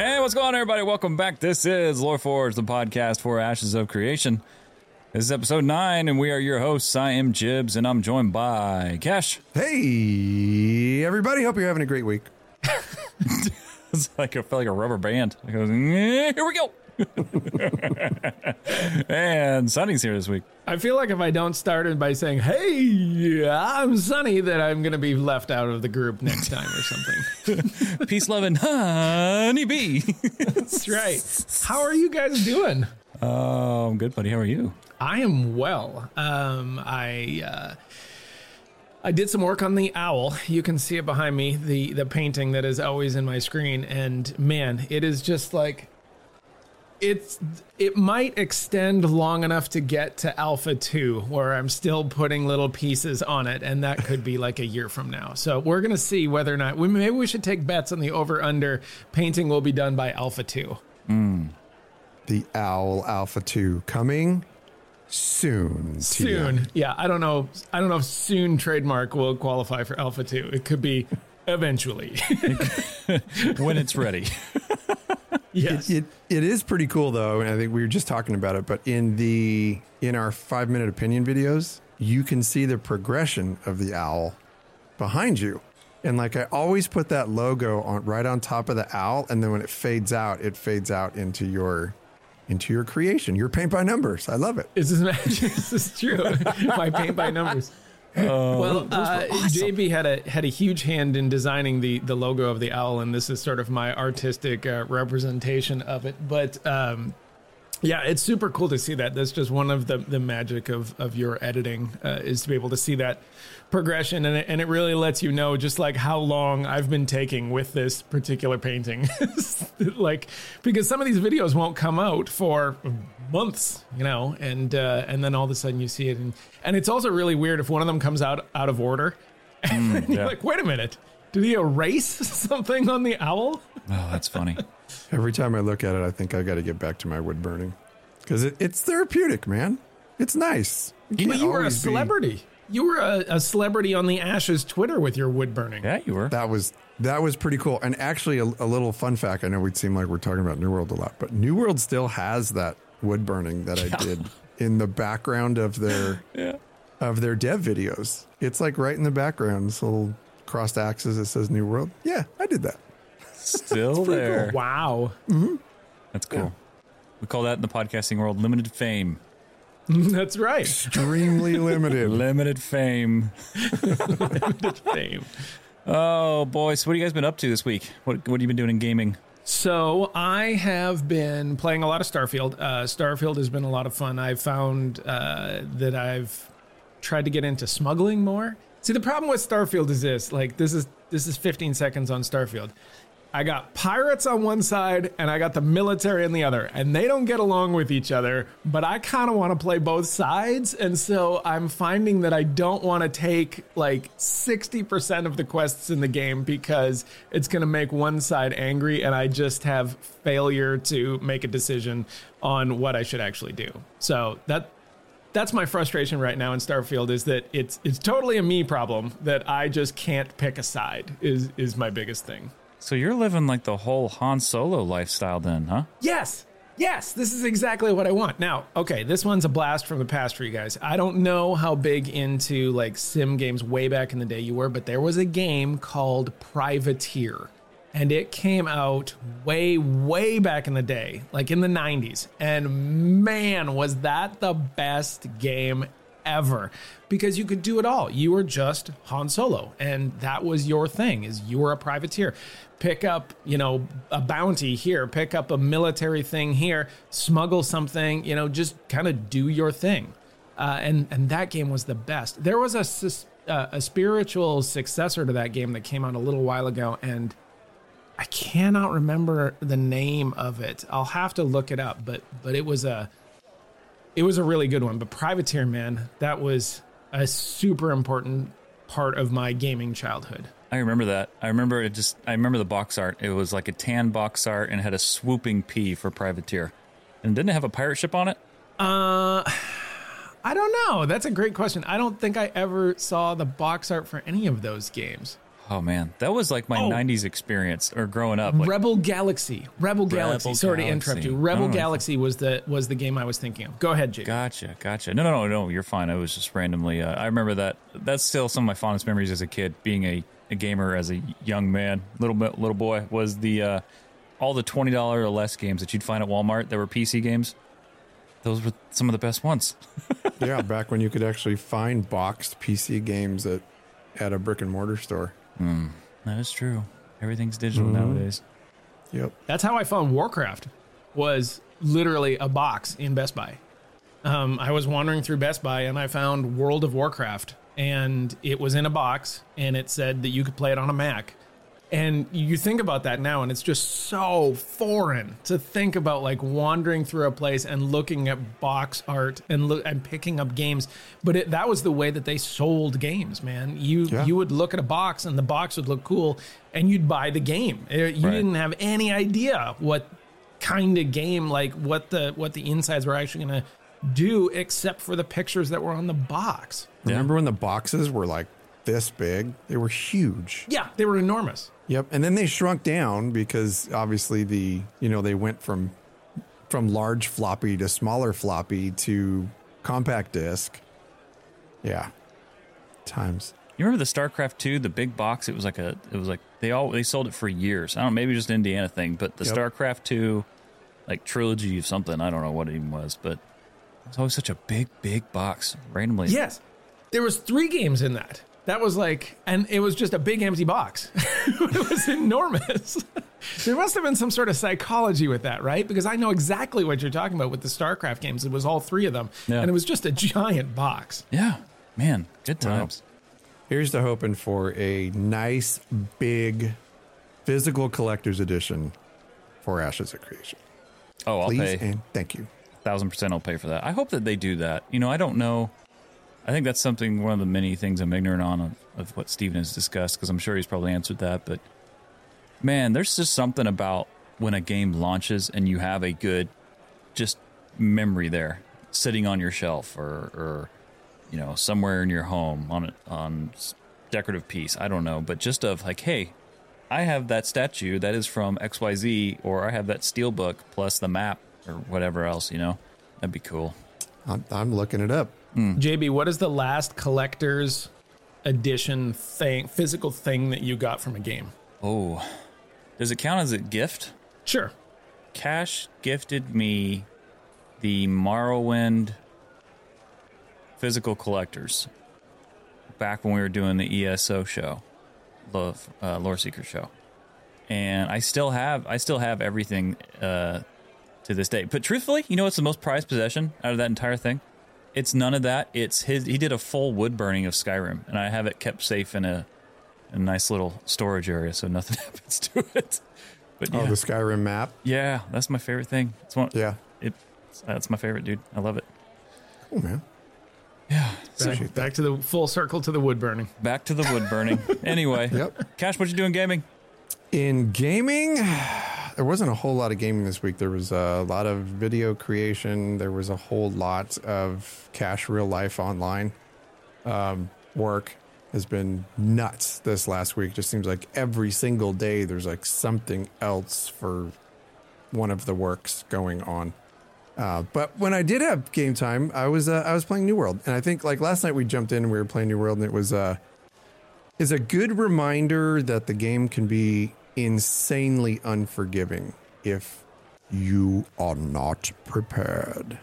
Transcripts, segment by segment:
Hey, what's going on, everybody? Welcome back. This is Lore Forge, the podcast for Ashes of Creation. This is episode nine, and we are your hosts. I am Jibs, and I'm joined by Cash. Hey, everybody. Hope you're having a great week. It's like I felt like a rubber band. It goes, "Eh, here we go. And Sunny's here this week. I feel like if I don't start it by saying, "Hey, I'm Sunny," that I'm going to be left out of the group next time or something. Peace, love, and honey bee. That's right. How are you guys doing? oh, I'm good, buddy. How are you? I am well. Um, I uh, I did some work on the owl. You can see it behind me, the the painting that is always in my screen, and man, it is just like it's it might extend long enough to get to alpha 2 where i'm still putting little pieces on it and that could be like a year from now so we're going to see whether or not we maybe we should take bets on the over under painting will be done by alpha 2 mm. The Owl Alpha 2 coming soon. soon you. yeah i don't know i don't know if soon trademark will qualify for alpha 2 it could be eventually When it's ready. yes It, it is pretty cool though, and I think we were just talking about it. But in the in our five minute opinion videos, you can see the progression of the owl behind you. And like I always put that logo on right on top of the owl, and then when it fades out, it fades out into your into your creation, your paint by numbers. I love it. Is this magic? Is this true? My paint by numbers. Well, uh, JB had a had a huge hand in designing the the logo of the owl, and this is sort of my artistic uh, representation of it. But um, yeah, it's super cool to see that. That's just one of the the magic of of your editing uh, is to be able to see that progression, and it, and it really lets you know just like how long I've been taking with this particular painting. like because some of these videos won't come out for months, you know, and uh, and then all of a sudden you see it, and and it's also really weird if one of them comes out out of order, and then you're yeah. like, wait a minute, did he erase something on the owl? Oh, that's funny. Every time I look at it, I think I got to get back to my wood burning because it, it's therapeutic, man. It's nice. But can't you were a always be- celebrity. You were a, a celebrity on the Ashes Twitter with your wood burning. Yeah, you were. That was that was pretty cool. And actually, a, a little fun fact. I know we seem like we're talking about New World a lot, but New World still has that wood burning that I did in the background of their of their dev videos. It's like right in the background. This little crossed axes that says New World. Yeah, I did that. Still there. Wow. That's cool. We call that in the podcasting world limited fame. That's right. Extremely limited. Limited fame. Limited fame. Oh, boy. So, what have you guys been up to this week? What, what have you been doing in gaming? So I have been playing a lot of Starfield. Uh, Starfield has been a lot of fun. I've found uh, that I've tried to get into smuggling more. See, the problem with Starfield is this: like, this is this is 15 seconds on Starfield. I got pirates on one side and I got the military on the other, and they don't get along with each other. But I kind of want to play both sides, and so I'm finding that I don't want to take like 60% of the quests in the game because it's going to make one side angry, and I just have failure to make a decision on what I should actually do. So that that's my frustration right now in Starfield is that it's it's totally a me problem that I just can't pick a side is is my biggest thing. So, you're living like the whole Han Solo lifestyle then, huh? Yes. Yes, this is exactly what I want. Now, okay, this one's a blast from the past for you guys. I don't know how big into like sim games way back in the day you were, but there was a game called Privateer. And it came out way, way back in the day, like in the 90s. And man, was that the best game ever because you could do it all. You were just Han Solo and that was your thing is you were a privateer. Pick up, you know, a bounty here, pick up a military thing here, smuggle something, you know, just kind of do your thing. Uh, and and that game was the best. There was a uh, a spiritual successor to that game that came out a little while ago and I cannot remember the name of it. I'll have to look it up, but but it was a it was a really good one. But Privateer, man, that was a super important part of my gaming childhood. I remember that. I remember it just. I remember the box art. It was like a tan box art and had a swooping P for privateer, and didn't it have a pirate ship on it? Uh, I don't know. That's a great question. I don't think I ever saw the box art for any of those games. Oh man, that was like my Oh. '90s experience or growing up. Like, Rebel Galaxy. Rebel Galaxy. Rebel Sorry to interrupt you. Rebel don't. Galaxy was the was the game I was thinking of. Go ahead, Jake. Gotcha, gotcha. No, no, no, no. You're fine. I was just randomly. Uh, I remember that. That's still some of my fondest memories as a kid, being a, a gamer as a young man, little little boy. Was the uh, all the twenty dollar or less games that you'd find at Walmart that were PC games. Those were some of the best ones. yeah, back when you could actually find boxed PC games at at a brick and mortar store. That is true. Everything's digital nowadays. Yep. That's how I found Warcraft. Was literally a box in Best Buy. Um, I was wandering through Best Buy and I found World of Warcraft, and it was in a box, and it said that you could play it on a Mac. And you think about that now, and it's just so foreign to think about like wandering through a place and looking at box art and look and picking up games. But it, that was the way that they sold games, man. You Yeah. you would look at a box and the box would look cool, and you'd buy the game. Uh, You Right. didn't have any idea what kind of game, like what the what the insides were actually going to do, except for the pictures that were on the box. Remember when the boxes were like this big? They were huge. Yeah, they were enormous. Yep. And then they shrunk down because obviously the you know they went from from large floppy to smaller floppy to compact disc. Yeah. Times. You remember the StarCraft 2, the big box? It was like a it was like they all they sold it for years. I don't know, maybe just Indiana thing, but the Yep. StarCraft 2 like trilogy of something, I don't know what it even was, but it was always such a big big box randomly. Yes, there was three games in that. That was like, and it was just a big empty box. it was enormous. there must have been some sort of psychology with that, right? Because I know exactly what you're talking about with the StarCraft games. It was all three of them, Yeah. and it was just a giant box. Yeah. Man, good times. Here's to hoping for a nice big physical collector's edition for Ashes of Creation. Oh, I'll Please pay. and thank you. thousand percent I'll pay for that. I hope that they do that. You know, I don't know. I think that's something one of the many things I'm ignorant on of, of what Steven has discussed because I'm sure he's probably answered that. But man, there's just something about when a game launches and you have a good just memory there sitting on your shelf or or you know somewhere in your home on a, on decorative piece. I don't know, but just of like, hey, I have that statue that is from XYZ, or I have that steel book plus the map or whatever else, you know? That'd be cool. I'm, I'm looking it up. JB, what is the last collector's edition thing, physical thing that you got from a game? Oh, does it count as a gift? Sure. Cash gifted me the Morrowind physical collectors back when we were doing the ESO show, the uh, Lore Seeker show, and I still have I still have everything uh, to this day. But truthfully, you know what's the most prized possession out of that entire thing? It's none of that. It's his. He did a full wood burning of Skyrim, and I have it kept safe in a, a nice little storage area, so nothing happens to it. But yeah, Oh, the Skyrim map. yeah, that's my favorite thing. It's one. Yeah. It, that's my favorite, dude. I love it. Oh man. Yeah. Back, back to the full circle to the wood burning. Back to the wood burning. anyway. Yep. Cash, what you doing gaming? In gaming, there wasn't a whole lot of gaming this week. There was a lot of video creation. There was a whole lot of cash real life online. Um, work has been nuts this last week. Just seems like every single day there's like something else for one of the works going on. Uh, but when I did have game time, I was uh, I was playing New World, and I think like last night we jumped in and we were playing New World, and it was uh, is a good reminder that the game can be insanely unforgiving if you are not prepared.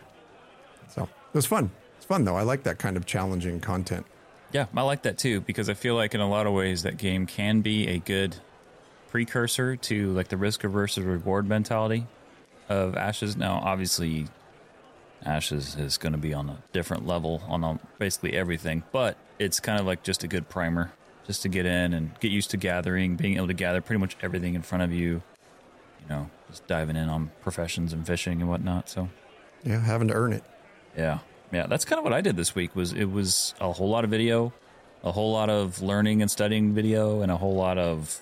So it was fun. It's fun though. I like that kind of challenging content. Yeah, I like that too because I feel like in a lot of ways that game can be a good precursor to like the risk versus reward mentality of Ashes. Now, obviously, Ashes is going to be on a different level on basically everything, but it's kind of like just a good primer just to get in and get used to gathering, being able to gather pretty much everything in front of you. You know, just diving in on professions and fishing and whatnot. So, Yeah, having to earn it. yeah. Yeah, that's kind of what I did this week was it was a whole lot of video, a whole lot of learning and studying video and a whole lot of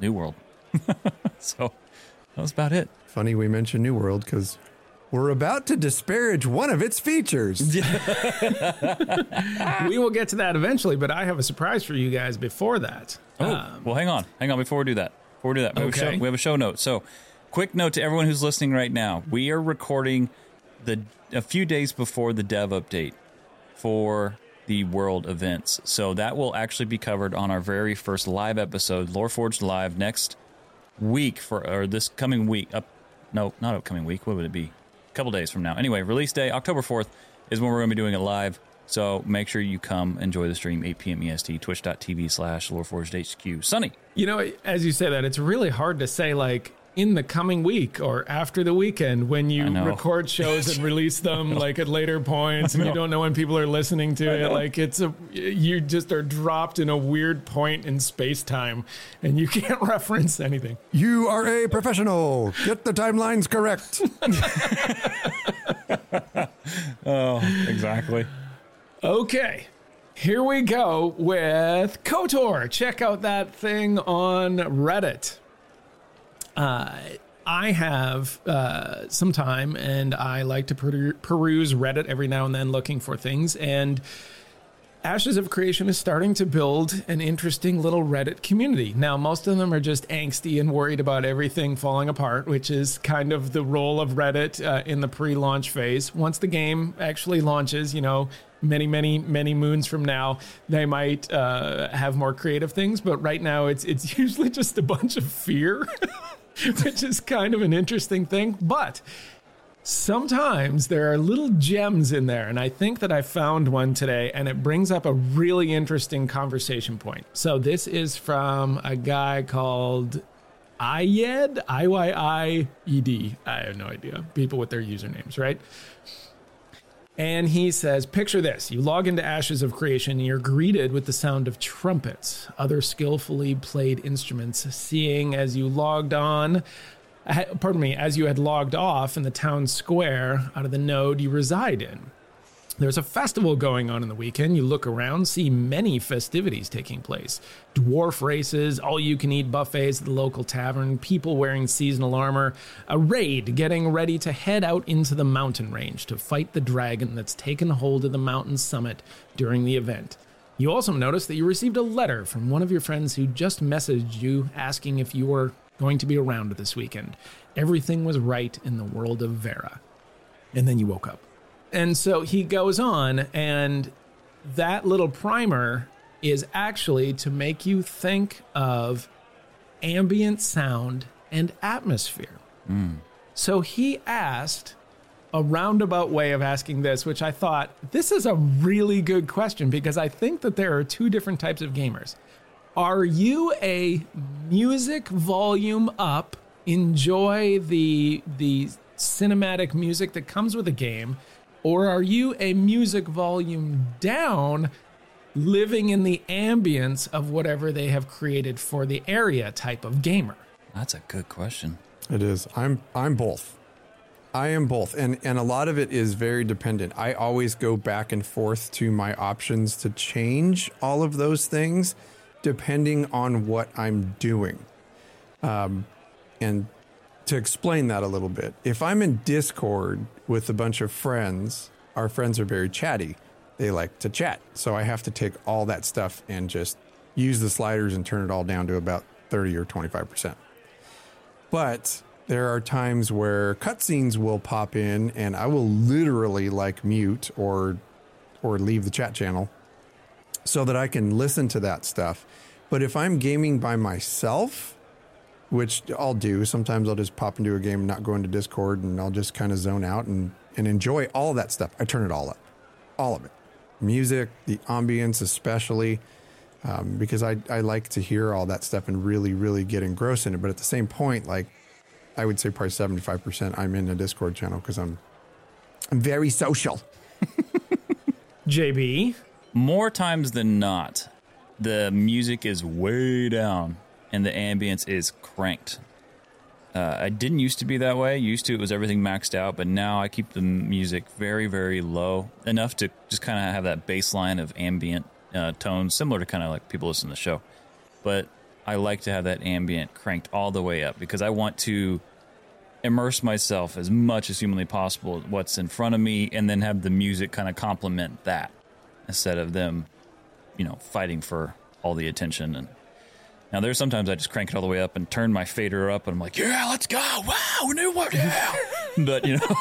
New World. so, that was about it. Funny we mentioned New World because we're about to disparage one of its features. we will get to that eventually, but I have a surprise for you guys before that. Oh, um, well, hang on, hang on. Before we do that, before we do that, we, have a show, we have a show note. So, quick note to everyone who's listening right now: we are recording the a few days before the dev update for the world events. So that will actually be covered on our very first live episode, Lore Forged Live, next week for or this coming week. Up, no, not upcoming week. What would it be? Couple days from now. Anyway, release day October fourth is when we're going to be doing it live. So make sure you come enjoy the stream 8 p.m. EST twitch.tv slash loreforged HQ. Sunny. You know, as you say that, it's really hard to say like in the coming week or after the weekend when you record shows and release them like at later points and you don't know when people are listening to it. Like it's a you just are dropped in a weird point in space time and you can't reference anything. You are a professional. Get the timelines correct. Oh, exactly. Okay. Here we go with COTTOR. Check out that thing on Reddit. Uh, I have uh, some time and I like to peruse Reddit every now and then looking for things. And Ashes of Creation is starting to build an interesting little Reddit community. Now, most of them are just angsty and worried about everything falling apart, which is kind of the role of Reddit uh, in the pre launch phase. Once the game actually launches, you know, many, many, many moons from now, they might uh, have more creative things. But right now, it's, it's usually just a bunch of fear, which is kind of an interesting thing. But sometimes there are little gems in there and i think that i found one today and it brings up a really interesting conversation point so this is from a guy called Iyed, I-Y-I-E-D. I have no idea. People with their usernames, right? And he says, Picture this. You log into Ashes of Creation and you're greeted with the sound of trumpets, other skillfully played instruments, seeing as you logged on, pardon me, as you had logged off in the town square out of the node you reside in. There's a festival going on in the weekend. You look around, see many festivities taking place dwarf races, all you can eat buffets at the local tavern, people wearing seasonal armor, a raid getting ready to head out into the mountain range to fight the dragon that's taken hold of the mountain summit during the event. You also notice that you received a letter from one of your friends who just messaged you asking if you were going to be around this weekend. Everything was right in the world of Verra. And then you woke up. And so he goes on, and that little primer is actually to make you think of ambient sound and atmosphere. Mm. So he asked a roundabout way of asking this, which I thought this is a really good question because I think that there are two different types of gamers. Are you a music volume up, enjoy the the cinematic music that comes with a game, or are you a music volume down, living in the ambience of whatever they have created for the area type of gamer? That's a good question. It is. I'm I'm both. I am both. And and a lot of it is very dependent. I always go back and forth to my options to change all of those things depending on what I'm doing. Um and to explain that a little bit, if I'm in Discord with a bunch of friends, our friends are very chatty. They like to chat. So I have to take all that stuff and just use the sliders and turn it all down to about 30 or 25%. But there are times where cutscenes will pop in and I will literally like mute or or leave the chat channel so that I can listen to that stuff. But if I'm gaming by myself, which I'll do, sometimes I'll just pop into a game and not go into Discord and I'll just kind of zone out and, and enjoy all that stuff. I turn it all up. All of it. Music, the ambience especially. Um, because I, I like to hear all that stuff and really, really get engrossed in it. But at the same point, like I would say probably 75% I'm in a Discord channel because I'm I'm very social. JB, More times than not, the music is way down and the ambience is cranked. Uh, I didn't used to be that way. Used to it was everything maxed out, but now I keep the music very, very low enough to just kind of have that baseline of ambient uh, tones, similar to kind of like people listen to the show. But I like to have that ambient cranked all the way up because I want to immerse myself as much as humanly possible what's in front of me and then have the music kind of complement that instead of them, you know, fighting for all the attention and now there's sometimes I just crank it all the way up and turn my fader up and I'm like, yeah, let's go. Wow, new one, yeah. but you know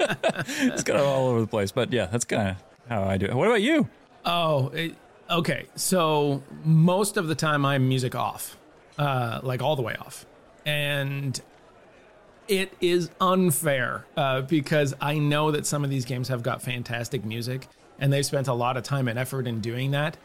it's kind of all over the place. But yeah, that's kind of how I do it. What about you? Oh, it, okay. So most of the time I'm music off, uh, like all the way off, and it is unfair uh, because I know that some of these games have got fantastic music, and they've spent a lot of time and effort in doing that.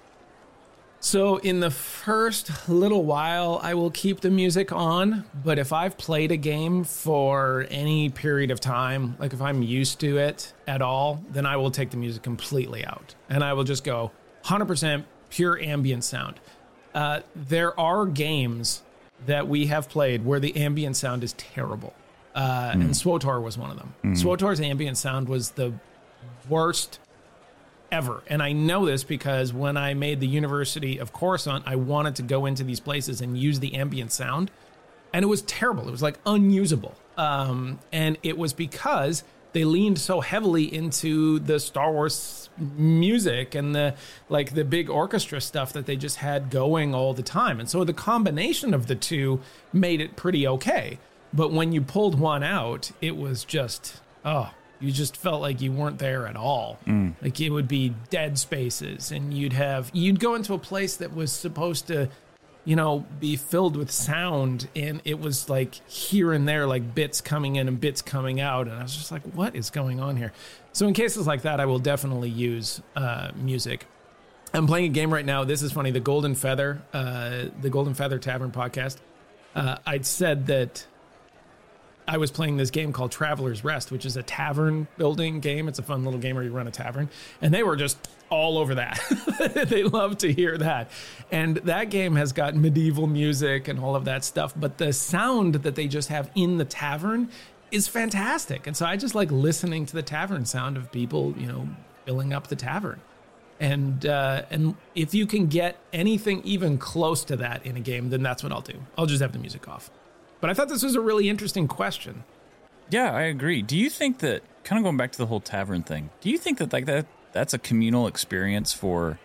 So, in the first little while, I will keep the music on. But if I've played a game for any period of time, like if I'm used to it at all, then I will take the music completely out and I will just go 100% pure ambient sound. Uh, there are games that we have played where the ambient sound is terrible. Uh, And SWTOR was one of them. SWTOR's ambient sound was the worst ever. And I know this because when I made the University of Coruscant, I wanted to go into these places and use the ambient sound. And it was terrible. It was like unusable. Um, and it was because they leaned so heavily into the Star Wars music and the like the big orchestra stuff that they just had going all the time. And so the combination of the two made it pretty okay. But when you pulled one out, it was just oh, you just felt like you weren't there at all. Like it would be dead spaces, and you'd have you'd go into a place that was supposed to, you know, be filled with sound, and it was like here and there, like bits coming in and bits coming out, and I was just like, what is going on here? So in cases like that, I will definitely use uh, music. I'm playing a game right now. This is funny. The Golden Feather, uh, the Golden Feather Tavern podcast. Uh, I'd said that I was playing this game called Traveler's Rest, which is a tavern building game. It's a fun little game where you run a tavern. And they were just all over that. they love to hear that. And that game has got medieval music and all of that stuff. But the sound that they just have in the tavern is fantastic. And so I just like listening to the tavern sound of people, you know, filling up the tavern. And uh, and if you can get anything even close to that in a game, then that's what I'll do. I'll just have the music off. But I thought this was a really interesting question. Yeah, I agree. Do you think that kind of going back to the whole tavern thing? Do you think that like that that's a communal experience for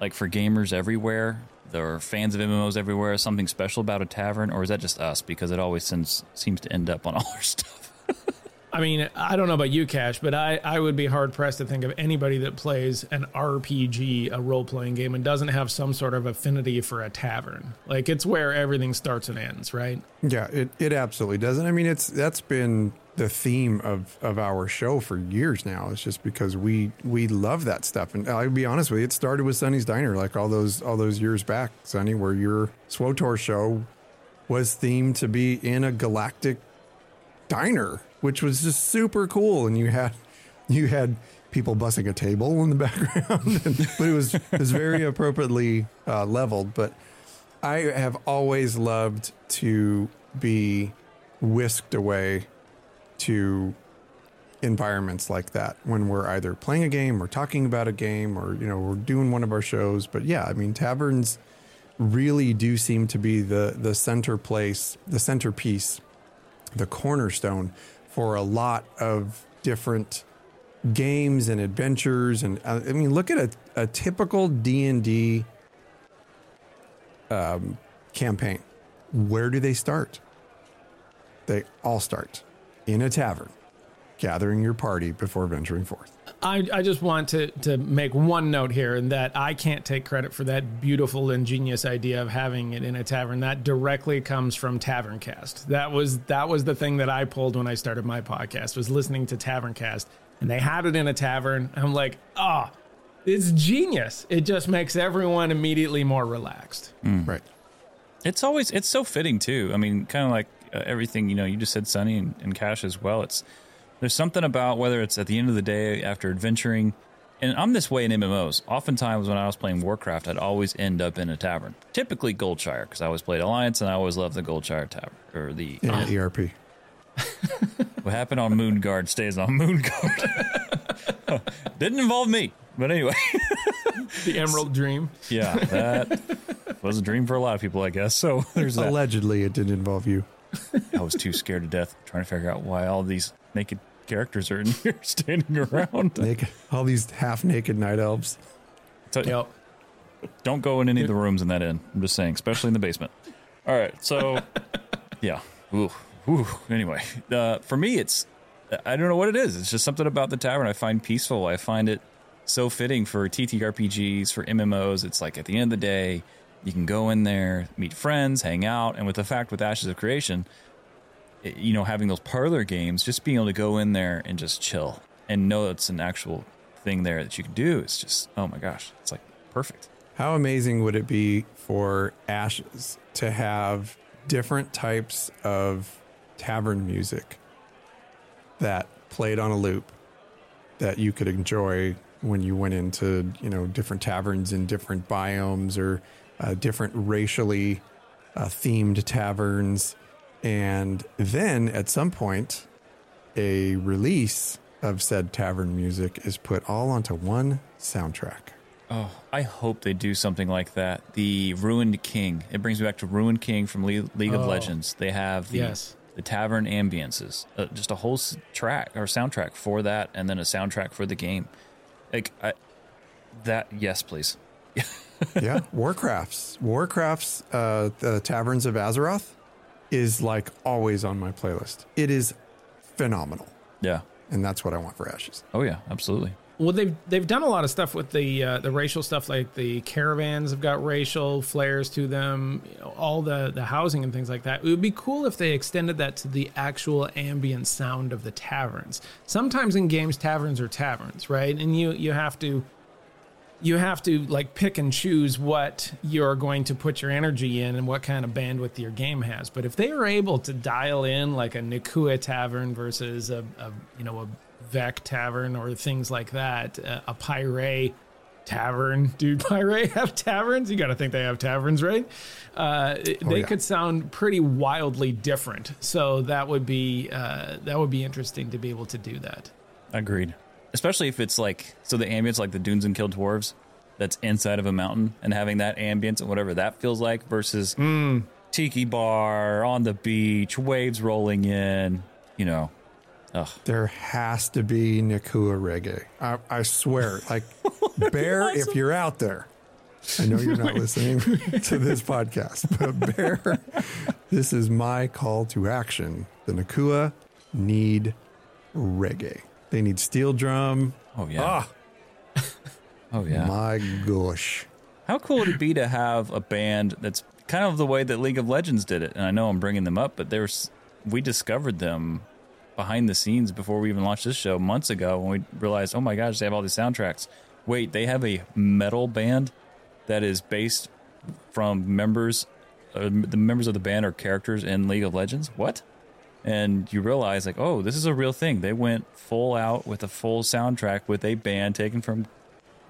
like for gamers everywhere? There are fans of MMOs everywhere. Something special about a tavern, or is that just us because it always seems seems to end up on all our stuff? I mean, I don't know about you, Cash, but I, I would be hard pressed to think of anybody that plays an RPG, a role playing game, and doesn't have some sort of affinity for a tavern. Like, it's where everything starts and ends, right? Yeah, it, it absolutely doesn't. I mean, it's that's been the theme of, of our show for years now. It's just because we we love that stuff. And I'll be honest with you, it started with Sunny's Diner, like all those all those years back, Sunny, where your SWTOR show was themed to be in a galactic diner, which was just super cool. And you had you had people bussing a table in the background, and, but it was it was very appropriately uh, leveled. But I have always loved to be whisked away to environments like that when we're either playing a game or talking about a game or you know we're doing one of our shows but yeah i mean taverns really do seem to be the the center place the centerpiece the cornerstone for a lot of different games and adventures. And uh, i mean look at a, a typical d&d um, campaign. Where do they start? They all start in a tavern gathering your party before venturing forth I, I just want to, to make one note here and that I can't take credit for that beautiful ingenious idea of having it in a tavern. That directly comes from Taverncast. That was that was the thing that I pulled when I started my podcast was listening to Taverncast and they had it in a tavern. I'm like, ah, it's genius. It just makes everyone immediately more relaxed. right It's always it's so fitting too. I mean, kind of like uh, everything you know. You just said Sunny and, and Cash as well. It's there's something about whether it's at the end of the day after adventuring, and I'm this way in MMOs. Oftentimes when I was playing Warcraft, I'd always end up in a tavern. Typically Goldshire because I always played Alliance and I always loved the Goldshire tavern or the in uh, the erp what happened on Moonguard stays on Moonguard. Didn't involve me, but anyway. The Emerald Dream. Yeah, that was a dream for a lot of people, I guess. So there's that. allegedly it didn't involve you I was too scared to death trying to figure out why all these naked characters are in here standing around. Naked, all these half naked night elves. So, Yep. Don't go in any of the rooms in that inn. I'm just saying, especially in the basement. All right, so yeah. Ooh, ooh. Anyway, uh, for me, it's I don't know what it is. It's just something about the tavern I find peaceful. I find it so fitting for TTRPGs, for MMOs. It's like at the end of the day, you can go in there, meet friends, hang out, and with the fact with Ashes of Creation, you know, having those parlor games, just being able to go in there and just chill and know it's an actual thing there that you can do. It's just oh my gosh, it's like perfect. How amazing would it be for Ashes to have different types of tavern music that played on a loop that you could enjoy when you went into, you know, different taverns in different biomes or uh, different racially uh, themed taverns. And then at some point, a release of said tavern music is put all onto one soundtrack. Oh, I hope they do something like that. The Ruined King. It brings me back to Ruined King from Le- League of Oh. Legends. They have the Yes. the tavern ambiances, uh, just a whole s- track or soundtrack for that, and then a soundtrack for the game. Like I, that, yes, please. yeah, Warcrafts. Warcrafts, uh, the Taverns of Azeroth is like always on my playlist. It is phenomenal. Yeah. And that's what I want for Ashes. Oh yeah, absolutely. Well, they've they've done a lot of stuff with the uh, the racial stuff, like the caravans have got racial flares to them, you know, all the the housing and things like that. It would be cool if they extended that to the actual ambient sound of the taverns. Sometimes in games, taverns are taverns, right? And you you have to you have to like pick and choose what you're going to put your energy in and what kind of bandwidth your game has. But if they are able to dial in like a Nikua tavern versus a, a you know a Vek tavern or things like that, uh, a Py'rai tavern, dude, Py'rai have taverns. You got to think they have taverns, right? Uh, they yeah. could sound pretty wildly different. So that would be uh, that would be interesting to be able to do that. Agreed. Especially if it's like so the ambience like the Dünzenkell dwarves that's inside of a mountain and having that ambience and whatever that feels like versus hmm. tiki bar on the beach, waves rolling in, you know. Ugh. There has to be Nikua reggae. I, I swear. Like, Bear, if you're out there, I know you're not listening to this podcast, but Bear, this is my call to action. The Nikua need reggae. They need steel drum. Oh yeah. oh yeah. My gosh. How cool would it be to have a band that's kind of the way that League of Legends did it? And I know I'm bringing them up, but there's we discovered them behind the scenes before we even launched this show months ago when we realized, oh my gosh, they have all these soundtracks. Wait, they have a metal band that is based from members. Uh, the members of the band are characters in League of Legends. What? And you realize, like, oh, this is a real thing. They went full out with a full soundtrack with a band taken from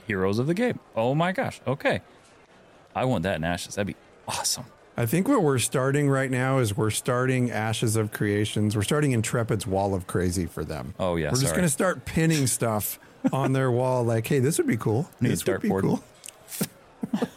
heroes of the game. Oh my gosh. Okay. I want that in Ashes. That'd be awesome. I think what we're starting right now is we're starting Ashes of Creations. We're starting Intrepid's Wall of Crazy for them. Oh, yeah, We're just going to start pinning stuff on their wall like, hey, this would be cool. Need this would be dartboard. cool.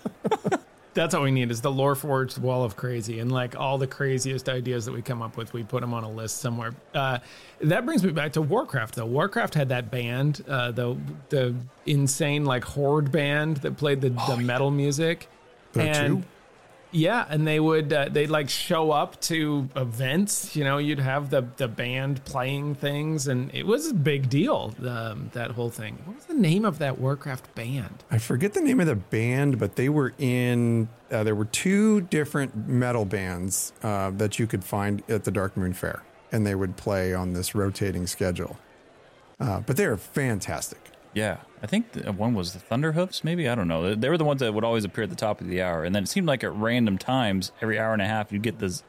That's all we need is the lore forged wall of crazy and like all the craziest ideas that we come up with, we put them on a list somewhere. Uh, that brings me back to Warcraft though. Warcraft had that band, uh, the the insane like horde band that played the, the metal music. The and two? Yeah, and they would uh, they'd like show up to events. You know, you'd have the the band playing things, and it was a big deal. Um, that whole thing. What was the name of that Warcraft band? I forget the name of the band, but they were in. Uh, there were two different metal bands uh, that you could find at the Darkmoon Faire, and they would play on this rotating schedule. Uh, but they were fantastic. Yeah. I think the, one was the Thunderhoofs, maybe. I don't know. They- They were the ones that would always appear at the top of the hour. And then it seemed like at random times, every hour and a half, you'd get this.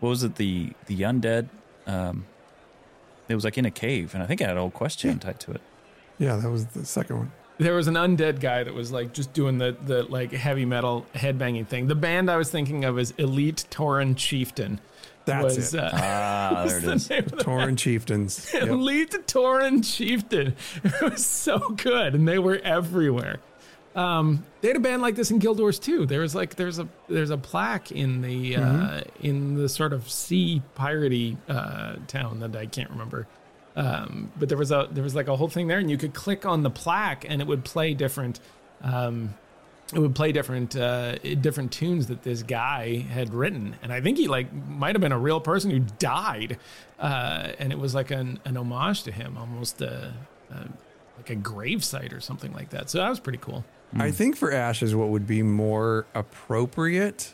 What was it? The the undead. Um, it was like in a cave, and I think it had an old quest chain tied to it. Yeah, that was the second one. There was an undead guy that was like just doing the the like heavy metal headbanging thing. The band I was thinking of is Elite Tauren Chieftain. That's was, it. Uh, Ah, there it the is. name of the Tauren Chieftains. Yep. Elite Tauren Chieftain. It was so good, and they were everywhere. Um, they had a band like this in Guild Wars 2. There was like there's a there's a plaque in the uh, in the sort of sea piratey uh, town that I can't remember. Um, but there was a there was like a whole thing there, and you could click on the plaque, and it would play different. Um, it would play different uh, different tunes that this guy had written, and I think he like might have been a real person who died, uh, and it was like an, an homage to him, almost a, a like a gravesite or something like that. So that was pretty cool. I think for Ashes, what would be more appropriate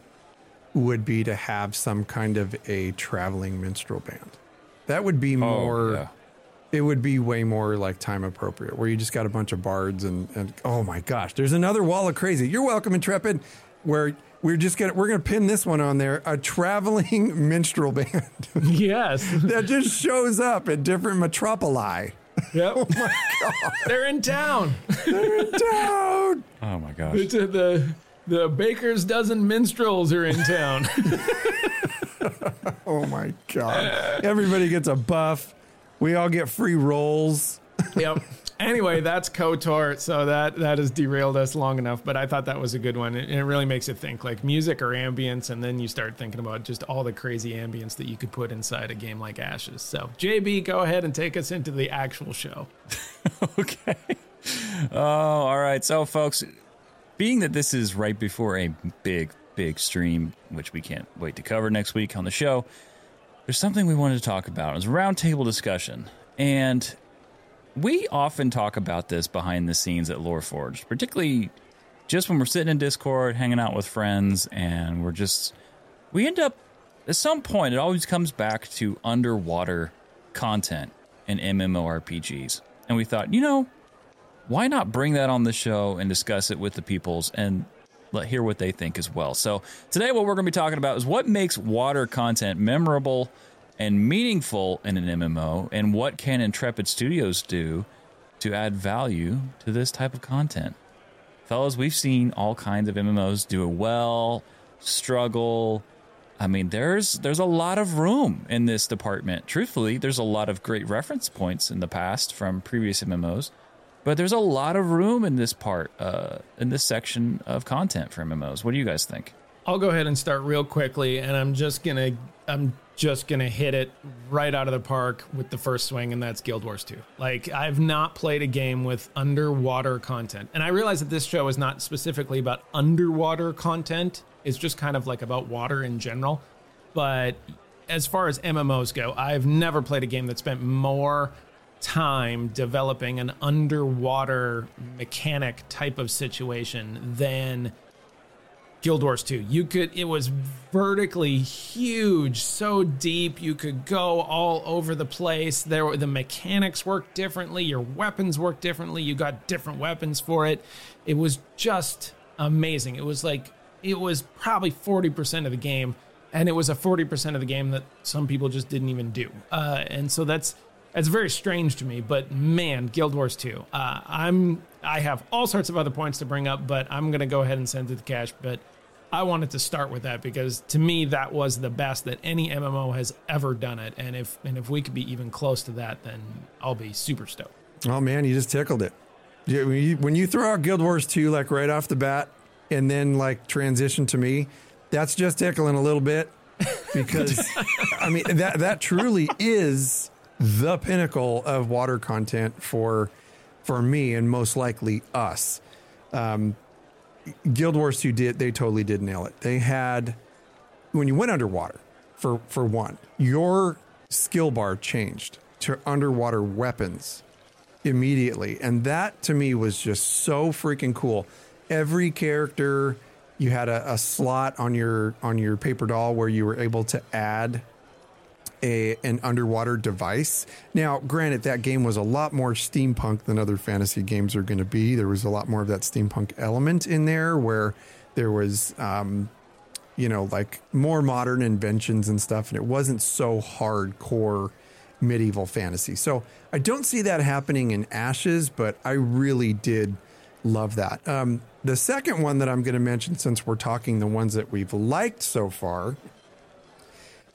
would be to have some kind of a traveling minstrel band. That would be more. yeah. It would be way more like time appropriate, where you just got a bunch of bards and and oh my gosh, there's another wall of crazy. You're welcome, Intrepid. Where we're just gonna we're gonna pin this one on there, a traveling minstrel band yes. that just shows up at different metropoli. Yep. Oh my god, They're in town. down! Oh my gosh. It's, uh, the the baker's dozen minstrels are in town. Oh my god! Everybody gets a buff. We all get free rolls. yep. Anyway, that's COTTOR. So that that has derailed us long enough, but I thought that was a good one. And it really makes you think like music or ambience, and then you start thinking about just all the crazy ambience that you could put inside a game like Ashes. So JB, go ahead and take us into the actual show. okay. Oh, all right. So, folks, being that this is right before a big, big stream, which we can't wait to cover next week on the show, there's something we wanted to talk about. It was a roundtable discussion. And we often talk about this behind the scenes at Loreforge, particularly just when we're sitting in Discord, hanging out with friends, and we're just, we end up, at some point, it always comes back to underwater content in MMORPGs. And we thought, you know, why not bring that on the show and discuss it with the peoples and let hear what they think as well. So today what we're going to be talking about is what makes water content memorable and meaningful in an MMO and what can Intrepid Studios do to add value to this type of content. Fellas, we've seen all kinds of MMOs do it well, struggle. I mean, there's there's a lot of room in this department. Truthfully, there's a lot of great reference points in the past from previous MMOs. But there's a lot of room in this part, uh, in this section of content for MMOs. What do you guys think? I'll go ahead and start real quickly, and I'm just gonna I'm just gonna hit it right out of the park with the first swing, and that's Guild Wars 2. Like I've not played a game with underwater content, and I realize that this show is not specifically about underwater content. It's just kind of like about water in general. But as far as MMOs go, I've never played a game that spent more time developing an underwater mechanic type of situation than Guild Wars 2. You could it was vertically huge, so deep you could go all over the place. There were the mechanics worked differently, your weapons worked differently, you got different weapons for it. It was just amazing. It was like it was probably 40% of the game and it was a 40% of the game that some people just didn't even do. Uh, and so that's that's very strange to me, but man, Guild Wars 2. Uh, I'm I have all sorts of other points to bring up, but I'm gonna go ahead and send it to Cash. But I wanted to start with that because to me that was the best that any MMO has ever done it. And if and if we could be even close to that, then I'll be super stoked. Oh man, you just tickled it. Yeah, When you, when you throw out Guild Wars 2 like right off the bat and then like transition to me, that's just tickling a little bit because I mean that that truly is the pinnacle of water content for for me and most likely us. Um, Guild Wars 2 did they totally did nail it. They had when you went underwater for for one, your skill bar changed to underwater weapons immediately. And that to me was just so freaking cool. Every character you had a, a slot on your on your paper doll where you were able to add a an underwater device. Now, granted, that game was a lot more steampunk than other fantasy games are going to be. There was a lot more of that steampunk element in there, where there was, um, you know, like more modern inventions and stuff, and it wasn't so hardcore medieval fantasy. So I don't see that happening in Ashes, but I really did love that. Um, the second one that I'm going to mention, since we're talking the ones that we've liked so far,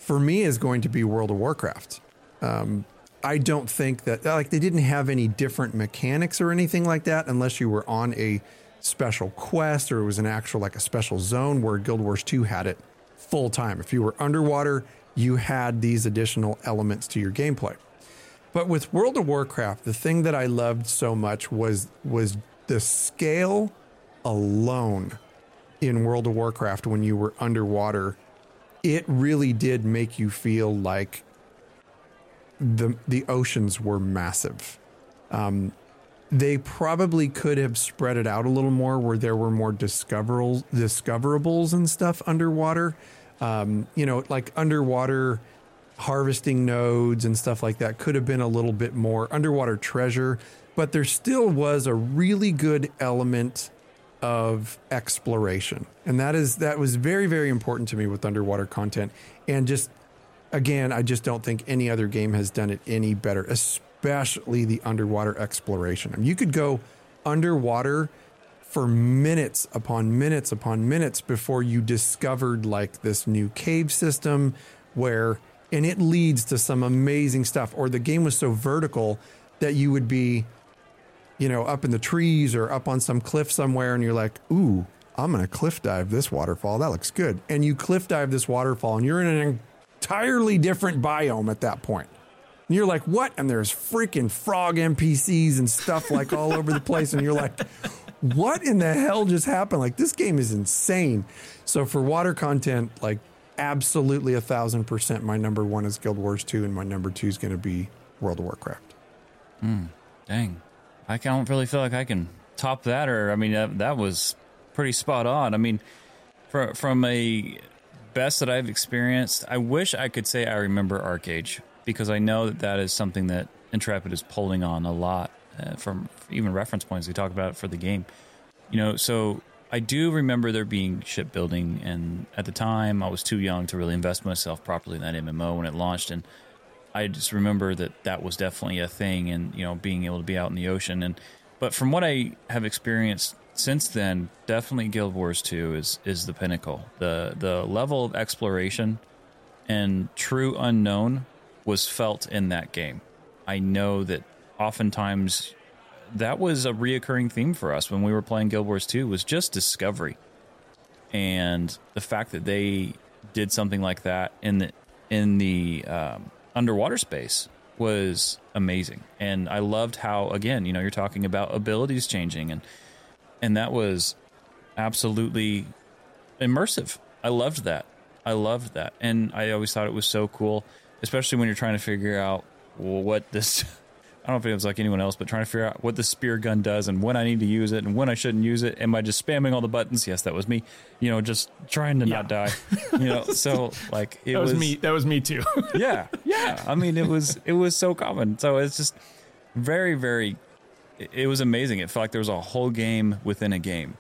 for me is going to be World of Warcraft. Um, I don't think that like they didn't have any different mechanics or anything like that, unless you were on a special quest or it was an actual like a special zone where Guild Wars 2 had it full time. If you were underwater, you had these additional elements to your gameplay. But with World of Warcraft, the thing that I loved so much was was the scale alone in World of Warcraft when you were underwater. It really did make you feel like the the oceans were massive. Um, they probably could have spread it out a little more where there were more discoverables discoverables and stuff underwater um, you know like underwater harvesting nodes and stuff like that could have been a little bit more underwater treasure but there still was a really good element of exploration and that is that was very very important to me with underwater content and just again i just don't think any other game has done it any better especially the underwater exploration. I mean, you could go underwater for minutes upon minutes upon minutes before you discovered like this new cave system where and it leads to some amazing stuff or the game was so vertical that you would be you know up in the trees or up on some cliff somewhere and you're like ooh i'm going to cliff dive this waterfall that looks good and you cliff dive this waterfall and you're in an entirely different biome at that point. and you're like, what? And there's freaking frog NPCs and stuff like all over the place. And you're like, what in the hell just happened? Like, this game is insane. So, for water content, like, absolutely a thousand percent, my number one is Guild Wars 2, and my number two is going to be World of Warcraft. Mm, dang. I don't really feel like I can top that, or, I mean, that, that was pretty spot on. I mean, for, from a best that I've experienced, I wish I could say I remember ArcheAge because I know that that is something that Intrepid is pulling on a lot uh, from even reference points. We talk about it for the game, you know. So I do remember there being shipbuilding, and at the time I was too young to really invest myself properly in that MMO when it launched, and I just remember that that was definitely a thing, and you know, being able to be out in the ocean, and but from what I have experienced since then, definitely Guild Wars 2 is is the pinnacle. The the level of exploration and true unknown was felt in that game. I know that oftentimes that was a reoccurring theme for us when we were playing Guild Wars 2 was just discovery. And the fact that they did something like that in the in the um, underwater space was amazing. And I loved how again, you know, you're talking about abilities changing and and that was absolutely immersive. I loved that. I loved that. And I always thought it was so cool especially when you're trying to figure out well, what this. I don't know if it was like anyone else, but trying to figure out what the spear gun does and when I need to use it and when I shouldn't use it. Am I just spamming all the buttons? Yes, that was me. You know, just trying to yeah. not die. You know, so like it that was, was me. That was me too. yeah, yeah. I mean, it was it was so common. So it's just very very. It was amazing. It felt like there was a whole game within a game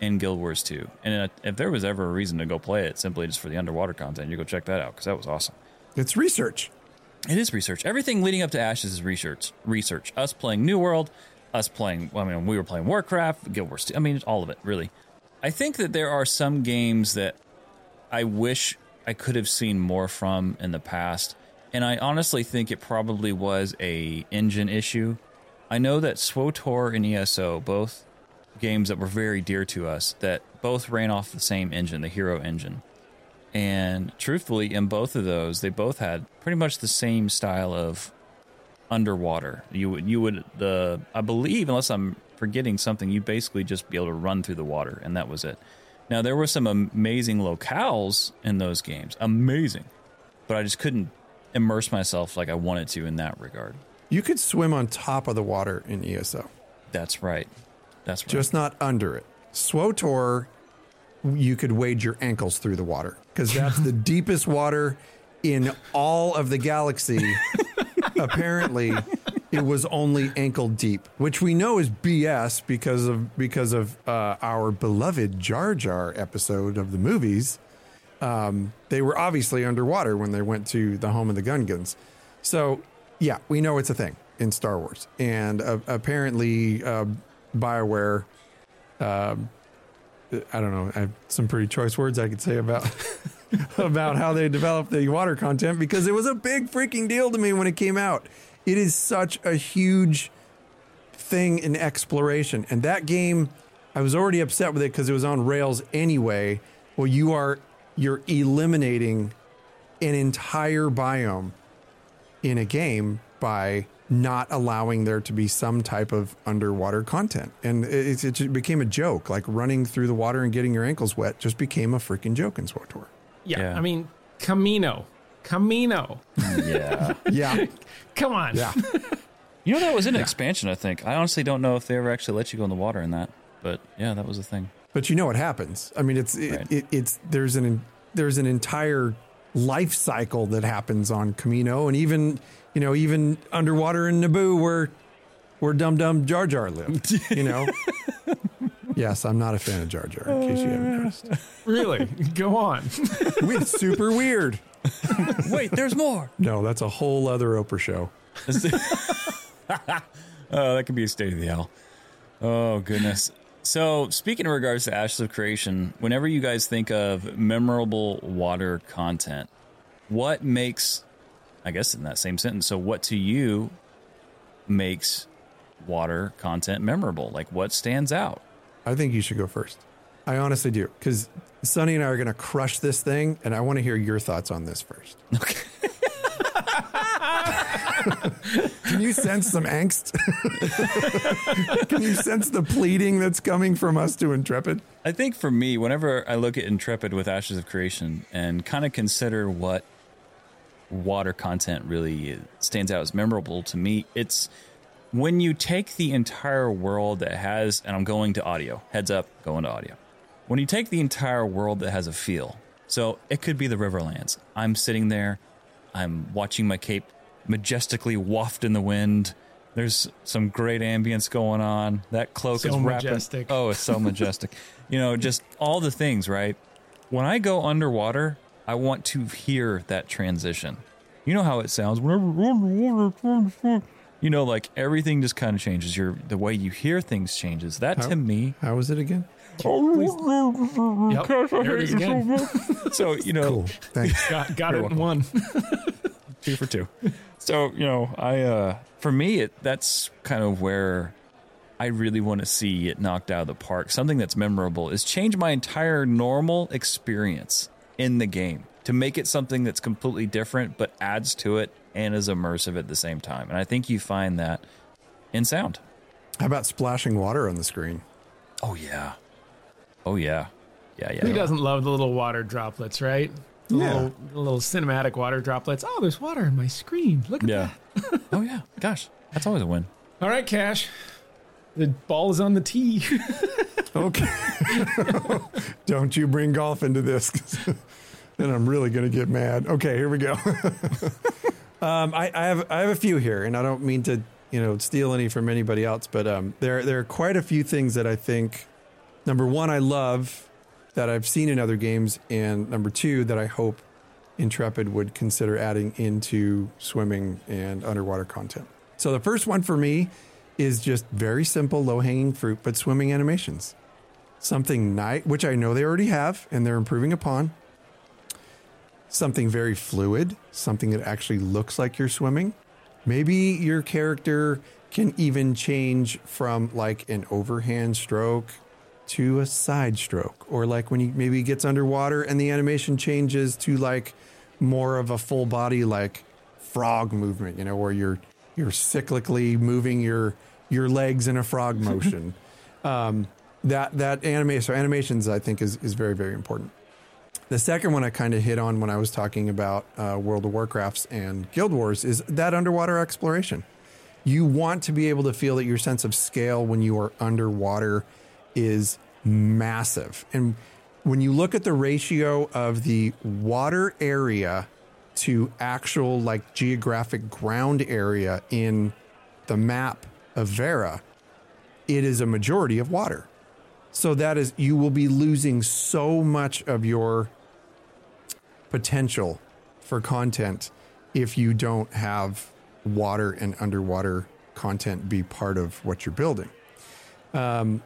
in Guild Wars 2. And if there was ever a reason to go play it simply just for the underwater content, you go check that out because that was awesome. It's research. It is research. Everything leading up to Ashes is research. Research. Us playing New World, us playing. I mean, we were playing Warcraft, Guild Wars. I mean, all of it, really. I think that there are some games that I wish I could have seen more from in the past, and I honestly think it probably was a engine issue. I know that SWTOR and ESO, both games that were very dear to us, that both ran off the same engine, the Hero engine. And truthfully, in both of those, they both had pretty much the same style of underwater. You would, you would, the I believe, unless I'm forgetting something, you'd basically just be able to run through the water, and that was it. Now there were some amazing locales in those games, amazing, but I just couldn't immerse myself like I wanted to in that regard. You could swim on top of the water in ESO. That's right. That's right. Just not under it. SWTOR, you could wade your ankles through the water because that's the deepest water in all of the galaxy. Apparently, it was only ankle deep, which we know is BS because of because of uh, our beloved Jar Jar episode of the movies. Um, they were obviously underwater when they went to the home of the Gungans. So, yeah, we know it's a thing in Star Wars, and uh, apparently, uh, Bioware um, I don't know. I have some pretty choice words I could say about about how they develop the water content because it was a big freaking deal to me when it came out. It is such a huge thing in exploration, and that game I was already upset with it because it was on rails anyway. Well, you are you're eliminating an entire biome in a game by not allowing there to be some type of underwater content. And it, it just became a joke. Like running through the water and getting your ankles wet just became a freaking joke in SWTOR. Yeah, Yeah. I mean, Kamino. Kamino. Yeah. Yeah. Come on. Yeah. you know that was an expansion. I think. I honestly don't know if they ever actually let you go in the water in that, but yeah, that was a thing. But you know what happens. I mean, it's it, Right. it, it's there's an there's an entire life cycle that happens on Kamino, and even you know even underwater in Naboo, where where Dum Dum Jar Jar lived. You know. yes, I'm not a fan of Jar Jar. In case you haven't noticed, Really? Go on. it's super weird. Wait, there's more. No, that's a whole other Oprah show. Oh, that could be a state of the owl. Oh goodness. So speaking in regards to Ashes of Creation, whenever you guys think of memorable water content, what makes I guess in that same sentence, so what to you makes water content memorable? Like what stands out? I think you should go first. I honestly do because Sunny and I are going to crush this thing, and I want to hear your thoughts on this first. Can you sense some angst? Can you sense the pleading that's coming from us to Intrepid? I think for me, whenever I look at Intrepid with Ashes of Creation and kind of consider what water content really stands out as memorable to me, it's when you take the entire world that has, and I'm going to audio, heads up, going to audio. When you take the entire world that has a feel, so it could be the Riverlands. I'm sitting there, I'm watching my cape majestically waft in the wind. There's some great ambience going on. That cloak So is wrapping. majestic. Oh, it's so majestic. you know, just all the things, right? When I go underwater, I want to hear that transition. You know how it sounds whenever underwater. You know, like everything just kind of changes. Your the way you hear things changes. That to me. How was it again? Yep. There it is again. So you know, Cool. Thanks. Got, got You're it in one. two for two. So you know, I uh for me, it that's kind of where I really want to see it knocked out of the park. Something that's memorable is change my entire normal experience in the game to make it something that's completely different, but adds to it and is immersive at the same time. And I think you find that in sound. How about splashing water on the screen? Oh yeah, oh yeah, yeah yeah. Who doesn't love the little water droplets, right? The Yeah. little, the little cinematic water droplets. Oh, there's water in my screen. Look at Yeah. oh yeah. Gosh, that's always a win. All right, Cash. The ball is on the tee. Okay. Don't you bring golf into this, then I'm really going to get mad. Okay, here we go. um, I, I have I have a few here, and I don't mean to you know steal any from anybody else, but um, there there are quite a few things that I think. Number one, I love that I've seen in other games, and number two, that I hope Intrepid would consider adding into swimming and underwater content. So the first one for me is just very simple, low hanging fruit, but swimming animations something night, which I know they already have and they're improving upon. Something very fluid, something that actually looks like you're swimming. Maybe your character can even change from like an overhand stroke to a side stroke, or like when he maybe gets underwater and the animation changes to like more of a full body, like frog movement, you know, where you're you're cyclically moving your your legs in a frog motion. um, that that anime so animations I think is is very very important. The second one I kind of hit on when I was talking about uh, World of Warcrafts and Guild Wars is that underwater exploration. You want to be able to feel that your sense of scale when you are underwater is massive. And when you look at the ratio of the water area to actual like geographic ground area in the map of Verra, it is a majority of water. So that is you will be losing so much of your potential for content if you don't have water and underwater content be part of what you're building. Um,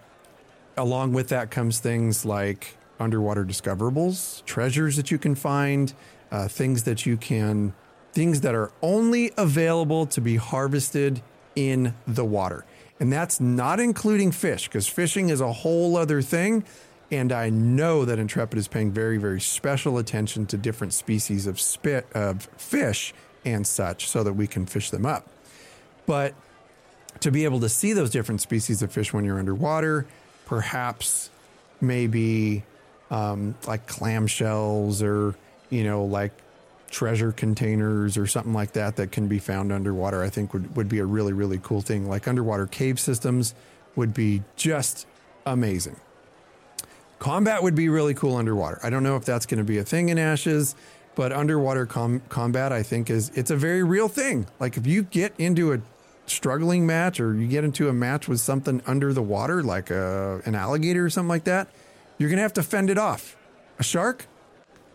along with that comes things like underwater discoverables, treasures that you can find, uh, things that you can, things that are only available to be harvested in the water. And that's not including fish because fishing is a whole other thing. And I know that Intrepid is paying very, very special attention to different species of spit of fish and such so that we can fish them up. But to be able to see those different species of fish when you're underwater, perhaps maybe um, like clamshells or, you know, like treasure containers or something like that that can be found underwater, I think would, would be a really, really cool thing. Like underwater cave systems would be just amazing. Combat would be really cool underwater. I don't know if that's going to be a thing in Ashes, but underwater com- combat, I think, is it's a very real thing. Like if you get into a struggling match or you get into a match with something under the water, like a, an alligator or something like that, you're going to have to fend it off. A shark,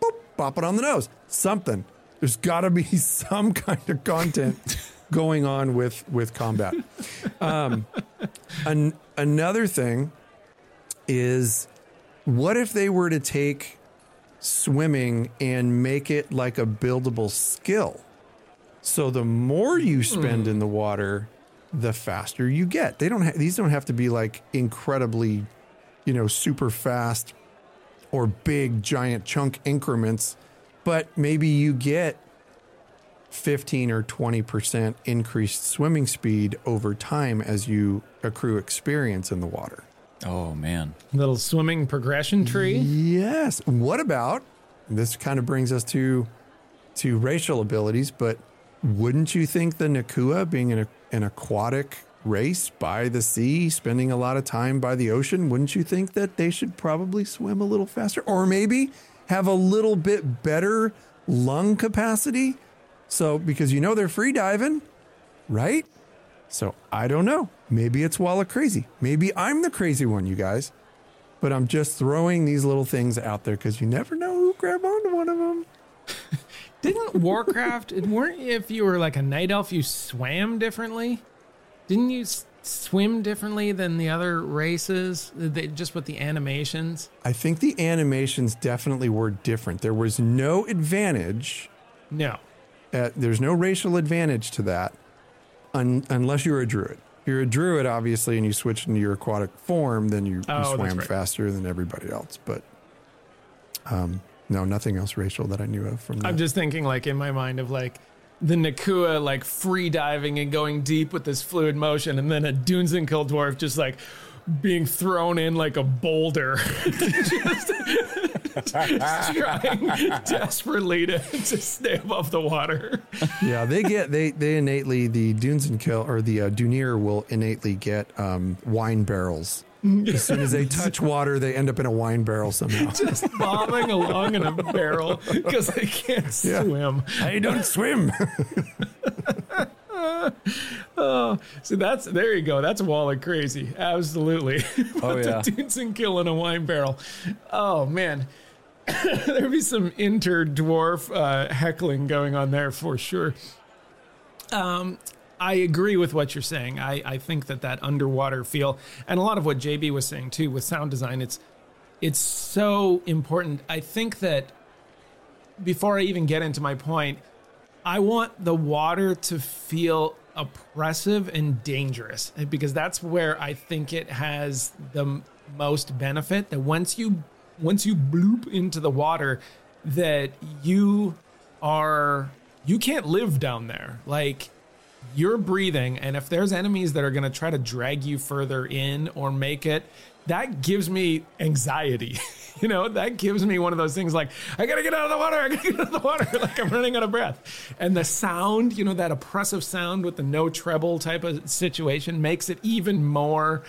boop, pop it on the nose. Something. There's got to be some kind of content going on with with combat. Um, an, another thing is, what if they were to take swimming and make it like a buildable skill? So the more you hmm. spend in the water, the faster you get. They don't ha- these don't have to be like incredibly, you know, super fast or big giant chunk increments, but maybe you get 15 or 20% increased swimming speed over time as you accrue experience in the water. Oh man. Little swimming progression tree. Yes. What about this kind of brings us to to racial abilities, but wouldn't you think the Nikua being an, an aquatic race by the sea, spending a lot of time by the ocean, wouldn't you think that they should probably swim a little faster or maybe have a little bit better lung capacity? So because you know they're free diving, right? So I don't know. Maybe it's Walla crazy. Maybe I'm the crazy one, you guys. But I'm just throwing these little things out there because you never know who grab onto one of them. Didn't Warcraft? weren't if you were like a night elf, you swam differently. Didn't you s- swim differently than the other races? They, just with the animations. I think the animations definitely were different. There was no advantage. No. At, there's no racial advantage to that un, unless you're a druid. If you're a druid, obviously, and you switch into your aquatic form, then you, Oh, you swam right. faster than everybody else. But um, no, nothing else racial that I knew of from that. I'm just thinking like in my mind of like the Nikua like free diving and going deep with this fluid motion, and then a Dünzenkell dwarf just like being thrown in like a boulder, just, just trying desperately to, to stay above the water. yeah, they get they they innately the Dünzenkell or the uh, Dünir will innately get um, wine barrels. As soon as they touch water, they end up in a wine barrel somehow. Just bobbing along in a barrel because they can't Yeah. swim. I don't swim. Oh, so that's there you go. That's Walla crazy. Absolutely. Oh, yeah. and kill in a wine barrel. Oh man. There'd be some inter dwarf uh, heckling going on there for sure. Um, I agree with what you're saying. I, I think that that underwater feel, and a lot of what JB was saying too with sound design, it's it's so important. I think that before I even get into my point, I want the water to feel oppressive and dangerous eh, because that's where I think it has the most benefit. That once you once you bloop into the water, that you are you can't live down there. Like you're breathing, and if there's enemies that are going to try to drag you further in or make it, that gives me anxiety. you know, that gives me one of those things like, I gotta get out of the water, I gotta get out of the water, like I'm running out of breath. And the sound, you know, that oppressive sound with the no treble type of situation makes it even more.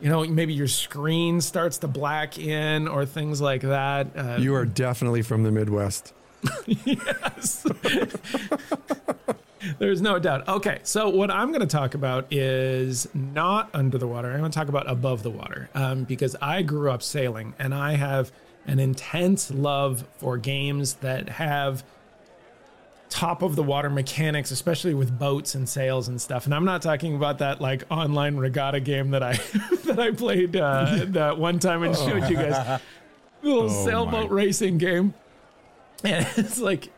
You know, maybe your screen starts to black in or things like that. Uh, you are definitely from the Midwest. Yes. There's no doubt. Okay, so what I'm going to talk about is not under the water. I'm going to talk about above the water um, because I grew up sailing and I have an intense love for games that have top of the water mechanics, especially with boats and sails and stuff. And I'm not talking about that like online regatta game that I that I played uh, that one time and showed you guys. Little Oh, sailboat my. racing game. And it's like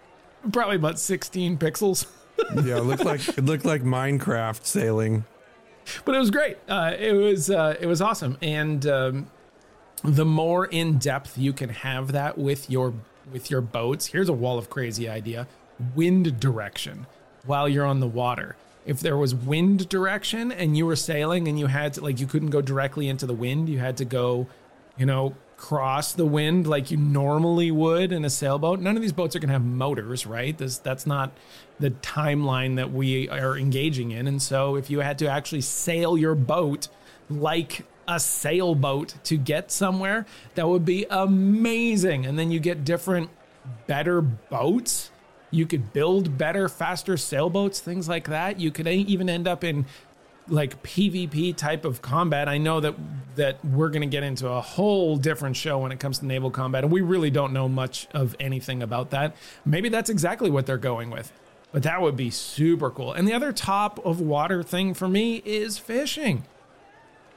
probably about 16 pixels. Yeah, it looked like it looked like Minecraft sailing. but it was great. Uh, it was uh, it was awesome, and um, the more in depth you can have that with your with your boats. Here's a wall of crazy idea: wind direction while you're on the water. If there was wind direction and you were sailing and you had to, like you couldn't go directly into the wind, you had to go, you know, cross the wind like you normally would in a sailboat. None of these boats are going to have motors, right? This that's not the timeline that we are engaging in. And so if you had to actually sail your boat like a sailboat to get somewhere, that would be amazing. And then you get different better boats. You could build better, faster sailboats, things like that. You could even end up in like PvP type of combat. I know that that we're going to get into a whole different show when it comes to naval combat, and we really don't know much of anything about that. Maybe that's exactly what they're going with, but that would be super cool. And the other top of water thing for me is fishing.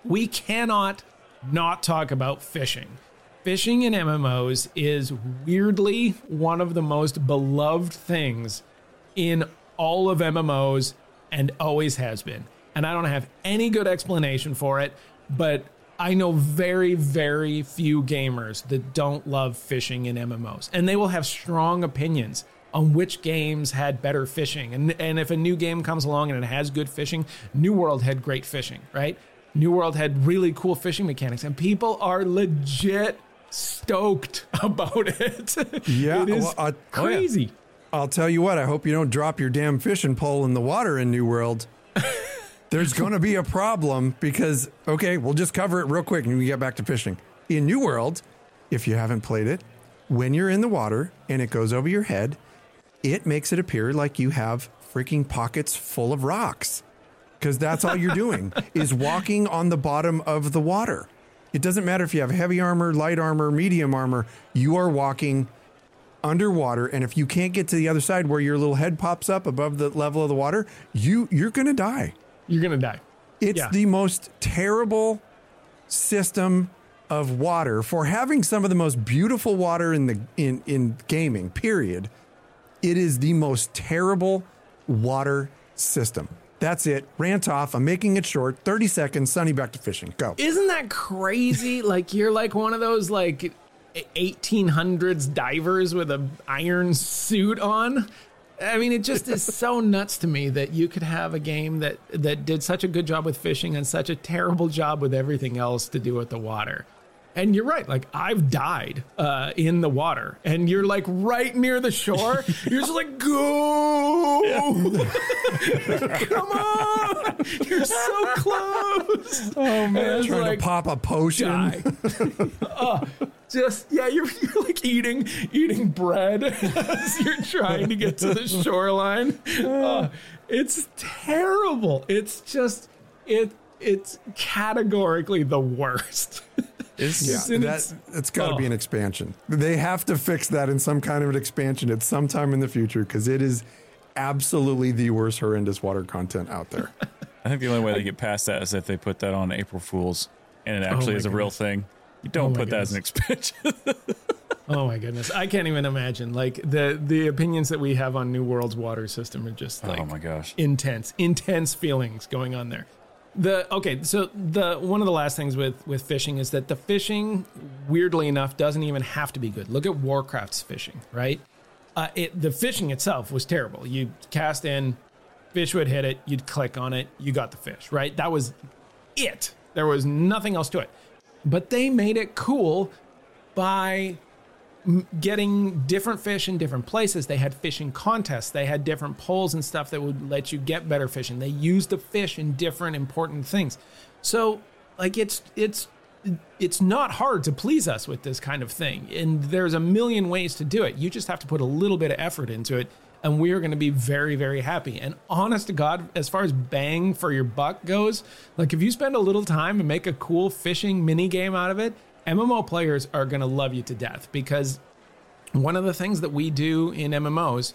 We cannot not talk about fishing. Fishing in MMOs is weirdly one of the most beloved things in all of MMOs and always has been and I don't have any good explanation for it, but I know very, very few gamers that don't love fishing in MMOs, and they will have strong opinions on which games had better fishing. And and if a new game comes along and it has good fishing, New World had great fishing, right? New World had really cool fishing mechanics, and people are legit stoked about it. Yeah, it is well, I- oh, crazy. I'll tell you what, I hope you don't drop your damn fishing pole in the water in New World. There's going to be a problem because, okay, we'll just cover it real quick and we get back to fishing. In New World, if you haven't played it, when you're in the water and it goes over your head, it makes it appear like you have freaking pockets full of rocks because that's all you're doing is walking on the bottom of the water. It doesn't matter if you have heavy armor, light armor, medium armor, you are walking underwater and if you can't get to the other side where your little head pops up above the level of the water, you you're going to die. You're gonna die. It's Yeah. the most terrible system of water for having some of the most beautiful water in the in in gaming. Period. It is the most terrible water system. That's it. Rant off. I'm making it short. 30 seconds. Sunny back to fishing. Go. Isn't that crazy? like you're like one of those like 1800s divers with a iron suit on. I mean, it just is so nuts to me that you could have a game that that did such a good job with fishing and such a terrible job with everything else to do with the water. And you're right. Like I've died uh, in the water, and you're like right near the shore. You're just like, go, come on! You're so close. Oh man, Trying to pop a potion. oh, just yeah, you're, you're like eating eating bread as you're trying to get to the shoreline. Oh, it's terrible. It's just it it's categorically the worst. Is Yeah, that, its- it's got to be oh. an expansion. They have to fix that in some kind of an expansion at some time in the future because it is absolutely the worst horrendous water content out there. I think the only way they get past that is if they put that on April Fools and it oh actually my is a real thing. Don't my put that as an expansion. oh my goodness, I can't even imagine. Like the the opinions that we have on New World's water system are just like oh my gosh. intense intense feelings going on there. The okay so the one of the last things with with fishing is that the fishing weirdly enough doesn't even have to be good. Look at warcraft's fishing right? Uh, it the fishing itself was terrible. You cast in fish would hit it you'd click on it you got the fish right? That was it. There was nothing else to it but they made it cool by getting different fish in different places. They had fishing contests. They had different poles and stuff that would let you get better fishing. They used the fish in different important things. So, like it's it's it's not hard to please us with this kind of thing. And there's a million ways to do it. You just have to put a little bit of effort into it and we are going to be very very happy. And honest to god, as far as bang for your buck goes, like if you spend a little time and make a cool fishing mini game out of it, MMO players are going to love you to death because one of the things that we do in MMOs,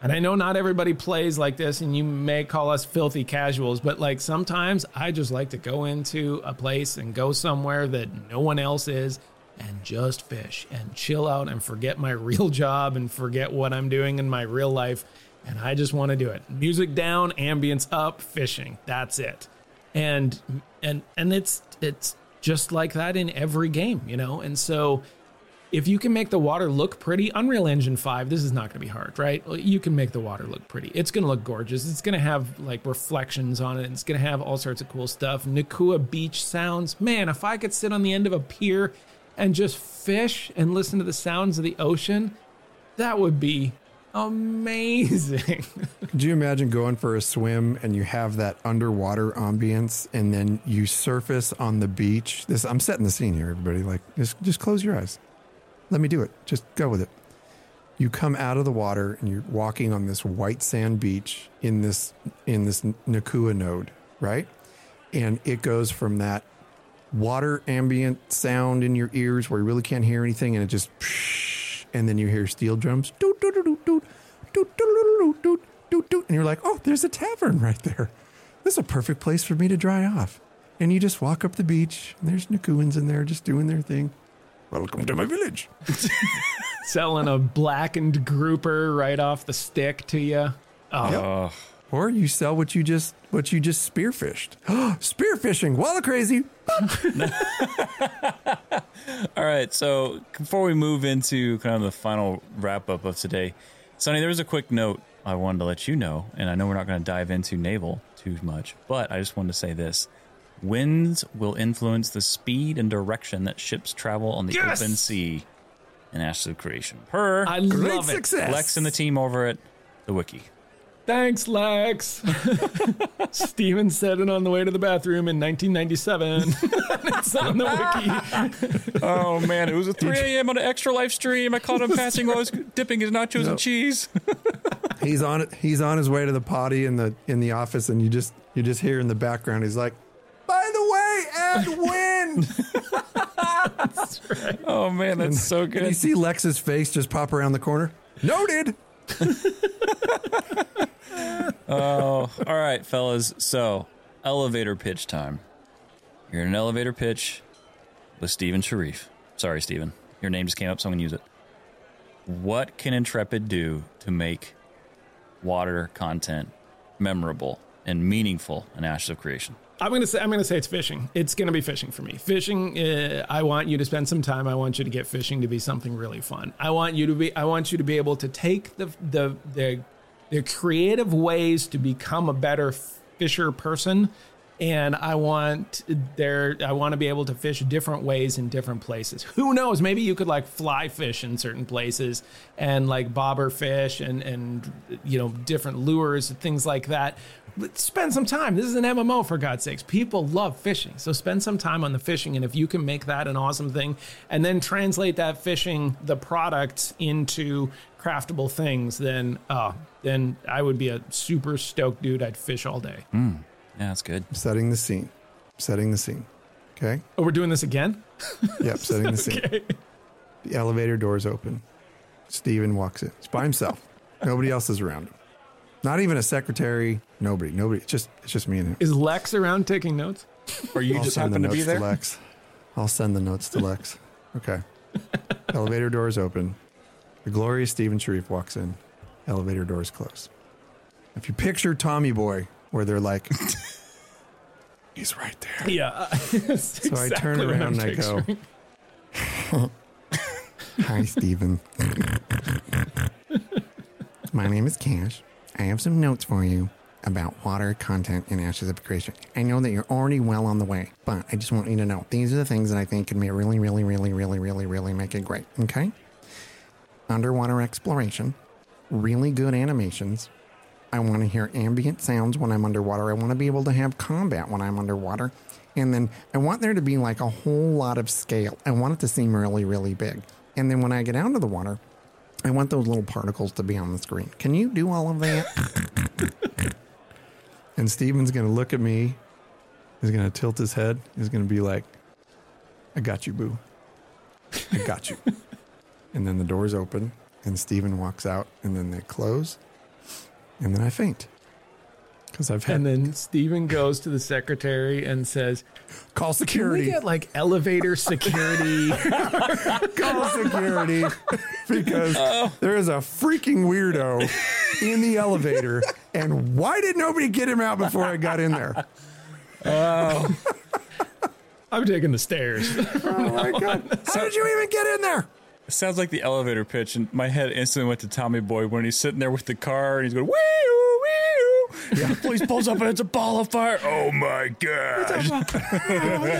and I know not everybody plays like this, and you may call us filthy casuals, but like sometimes I just like to go into a place and go somewhere that no one else is and just fish and chill out and forget my real job and forget what I'm doing in my real life. And I just want to do it. Music down, ambience up, fishing. That's it. and and and it's it's just like that in every game, you know. And so if you can make the water look pretty, Unreal Engine 5, this is not going to be hard, right? You can make the water look pretty. It's going to look gorgeous. It's going to have like reflections on it. It's going to have all sorts of cool stuff. Nikua beach sounds. Man, if I could sit on the end of a pier and just fish and listen to the sounds of the ocean, that would be amazing. Could you imagine going for a swim and you have that underwater ambience and then you surface on the beach? This I'm setting the scene here, everybody. Like just just close your eyes. Let me do it. Just go with it. You come out of the water and you're walking on this white sand beach in this in this Nikua node, right? And it goes from that water ambient sound in your ears where you really can't hear anything and it just and then you hear steel drums doot, doot, doot, doot, doot, doot, doot, doot, doot, and you're like oh there's a tavern right there this is a perfect place for me to dry off and you just walk up the beach and there's Nikuans in there just doing their thing welcome to my village Selling a blackened grouper right off the stick to you. Oh, Oh, or you sell what you just what you just spearfished spearfishing walla crazy All right, so before we move into kind of the final wrap up of today, Sunny, there was a quick note I wanted to let you know, and I know we're not going to dive into naval too much, but I just wanted to say this. Winds will influence the speed and direction that ships travel on the Yes! open sea in Ashes of Creation. Per I great love it. success Lex and the team over at the wiki. Thanks, Lex. Steven said it on the way to the bathroom in 1997. it's on the wiki. Oh man, it was at 3 a.m. on an extra live stream. I caught him passing while I was dipping his nachos Nope. in cheese. he's on it. He's on his way to the potty in the in the office, and you just you just hear in the background. He's like, "By the way, add wind." Oh man, that's so and you see Lex's face just pop around the corner. Noted. Oh, all right, fellas. So, elevator pitch time. You're in an elevator pitch with Steven Sharif. Sorry, Steven. Your name just came up, so I'm going to use it. What can Intrepid do to make water content memorable and meaningful in Ashes of Creation? I'm gonna say I'm gonna say it's fishing. It's gonna be fishing for me. Fishing. Uh, I want you to spend some time. I want you to get fishing to be something really fun. I want you to be. I want you to be able to take the the the, the creative ways to become a better fisher person. And I want there. I want to be able to fish different ways in different places. Who knows? Maybe you could like fly fish in certain places and like bobber fish and and you know different lures and things like that. But spend some time. This is an MMO for God's sakes. People love fishing. So spend some time on the fishing. And if you can make that an awesome thing and then translate that fishing, the product into craftable things, then uh, then I would be a super stoked dude. I'd fish all day. Yeah, that's good. Setting the scene. Setting the scene. Okay. Oh, we're doing this again? Yep. Setting the scene. Okay. The elevator doors open. Steven walks in. He's by himself. Nobody else is around him. Not even a secretary. Nobody. Nobody. It's just it's just me and him. Is Lex around taking notes? Or you I'll just send the happen to notes be there? Lex. I'll send the notes to Lex. Okay. Elevator doors open. The glorious Steven Sharif walks in. Elevator doors close. If you picture Tommy Boy, where they're like, he's right there. Yeah. So I turn around and I go, Hi, Steven. My name is Cash. I have some notes for you about water content in Ashes of Creation. I know that you're already well on the way, but I just want you to know these are the things that I think can be really, really, really, really, really, really make it great. Okay? Underwater exploration, really good animations. I want to hear ambient sounds when I'm underwater. I want to be able to have combat when I'm underwater. And then I want there to be like a whole lot of scale. I want it to seem really, really big. And then when I get out of the water, I want those little particles to be on the screen. Can you do all of that? and Steven's going to look at me. He's going to tilt his head. He's going to be like, I got you, boo. I got you. and then the doors open and Steven walks out and then they close. And then I faint. Because I've had And then Steven goes to the secretary and says, call Can we security. get like elevator security? call security because there is a freaking weirdo in the elevator. And why did nobody get him out before I got in there? Oh, I'm taking the stairs. Oh my god! How did you even get in there? It sounds like the elevator pitch, and my head instantly went to Tommy Boy when he's sitting there with the car and he's going wee oo wee oo. Yeah, police pulls up and it's a ball of fire. Oh my god! oh,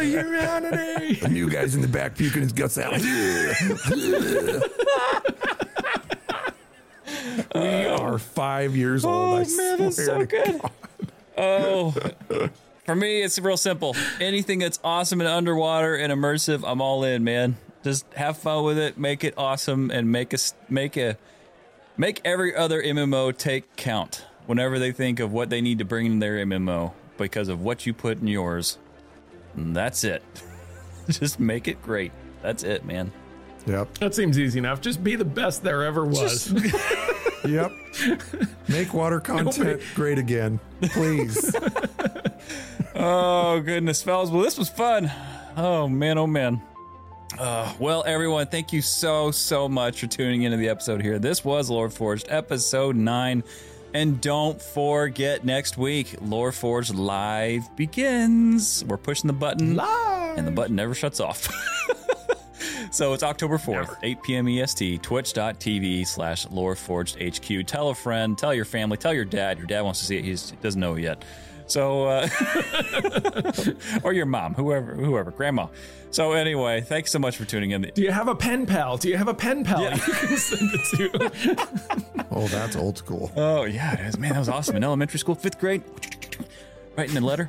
humanity. The new guy's in the back puking his guts out. we are five years oh, old. Oh man, that's so to good. Oh, for me, it's real simple. Anything that's awesome and underwater and immersive, I'm all in, man. Just have fun with it, make it awesome, and make us make a make every other MMO take count whenever they think of what they need to bring in their MMO because of what you put in yours. And that's it. Just make it great. That's it, man. Yep. That seems easy enough. Just be the best there ever was. Yep. Make water content great again, please. Oh goodness, fellas. Well, this was fun. Oh man, oh man. Uh, well, everyone, thank you so so much for tuning into the episode here. This was Lore Forged, episode nine, and don't forget next week, Lore Forged live begins. We're pushing the button, Live. and the button never shuts off. So it's October 4th, 8 p.m. EST, twitch.tv slash loreforgedhq. Tell a friend, tell your family, tell your dad. Your dad wants to see it. He doesn't know it yet. So, uh, or your mom, whoever, whoever, grandma. So anyway, thanks so much for tuning in. Do you have a pen pal? Do you have a pen pal you can send it to? Oh, that's old school. Oh yeah, it is. Man, that was awesome. In elementary school, fifth grade, writing a letter.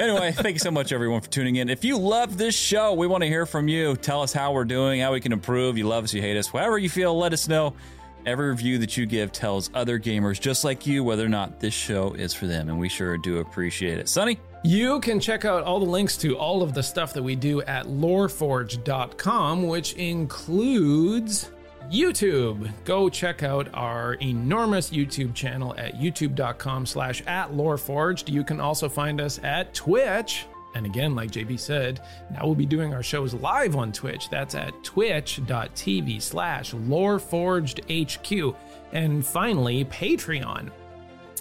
anyway, thank you so much, everyone, for tuning in. If you love this show, we want to hear from you. Tell us how we're doing, how we can improve. You love us, you hate us, whatever you feel. Let us know. Every review that you give tells other gamers just like you whether or not this show is for them, and we sure do appreciate it. Sunny, You can check out all the links to all of the stuff that we do at loreforge.com, which includes YouTube. Go check out our enormous YouTube channel at youtube.com slash at loreforged. You can also find us at Twitch. And again, like JB said, now we'll be doing our shows live on Twitch. That's at twitch.tv slash loreforgedhq. And finally, Patreon.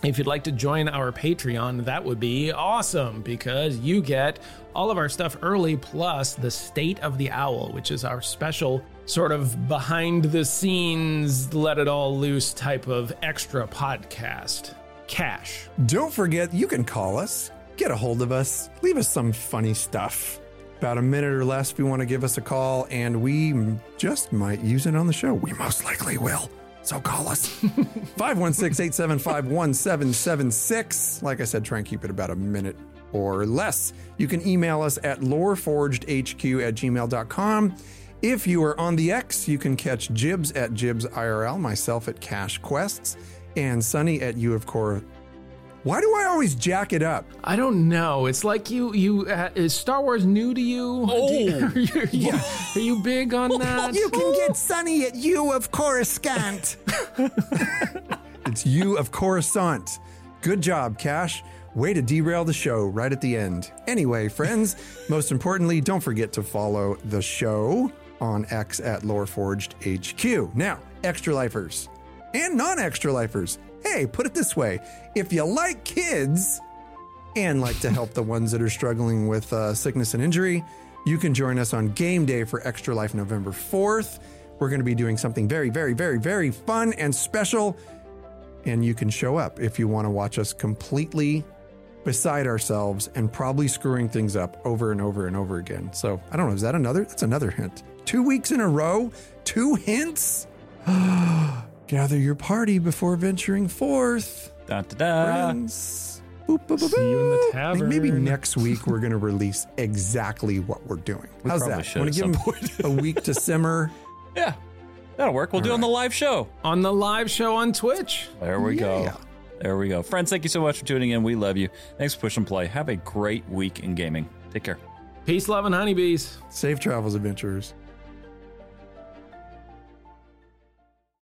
If you'd like to join our Patreon, that would be awesome because you get all of our stuff early, plus the State of the Owl, which is our special sort of behind the scenes, let it all loose type of extra podcast. Cash. Don't forget, you can call us, get a hold of us, leave us some funny stuff. About a minute or less if you want to give us a call, and we just might use it on the show. We most likely will. So call us. 516 875 1776. Like I said, try and keep it about a minute or less. You can email us at loreforgedhq at gmail.com. If you are on the X, you can catch Jibs at Jibs IRL, myself at Cash Quests, and Sunny at U of Core. Why do I always jack it up? I don't know. It's like you, you, uh, is Star Wars new to you? Oh. Do you- are, you, are you- are you big on that? You can get Sunny at U of Coruscant. it's U of Coruscant. Good job, Cash. Way to derail the show right at the end. Anyway, friends, most importantly, don't forget to follow the show on X at Loreforged HQ. Now, extra lifers and non extra lifers. Hey, put it this way if you like kids, and like to help the ones that are struggling with uh, sickness and injury, you can join us on Game Day for Extra Life November 4th. We're going to be doing something very, very, very, very fun and special. And you can show up if you want to watch us completely beside ourselves and probably screwing things up over and over and over again. So I don't know. Is that another? That's another hint. Two weeks in a row, two hints. Gather your party before venturing forth, da da da. friends. Boop, boop, boop, See you in the boop. tavern. Maybe next week we're going to release exactly what we're doing. We How's that? Want to give them a week to simmer? Yeah, that'll work. We'll do it on the live show. on the live show on Twitch. There we Yeah. go. There we go. Friends, thank you so much for tuning in. We love you. Thanks for push and play. Have a great week in gaming. Take care. Peace, love, and honeybees. Safe travels, adventurers.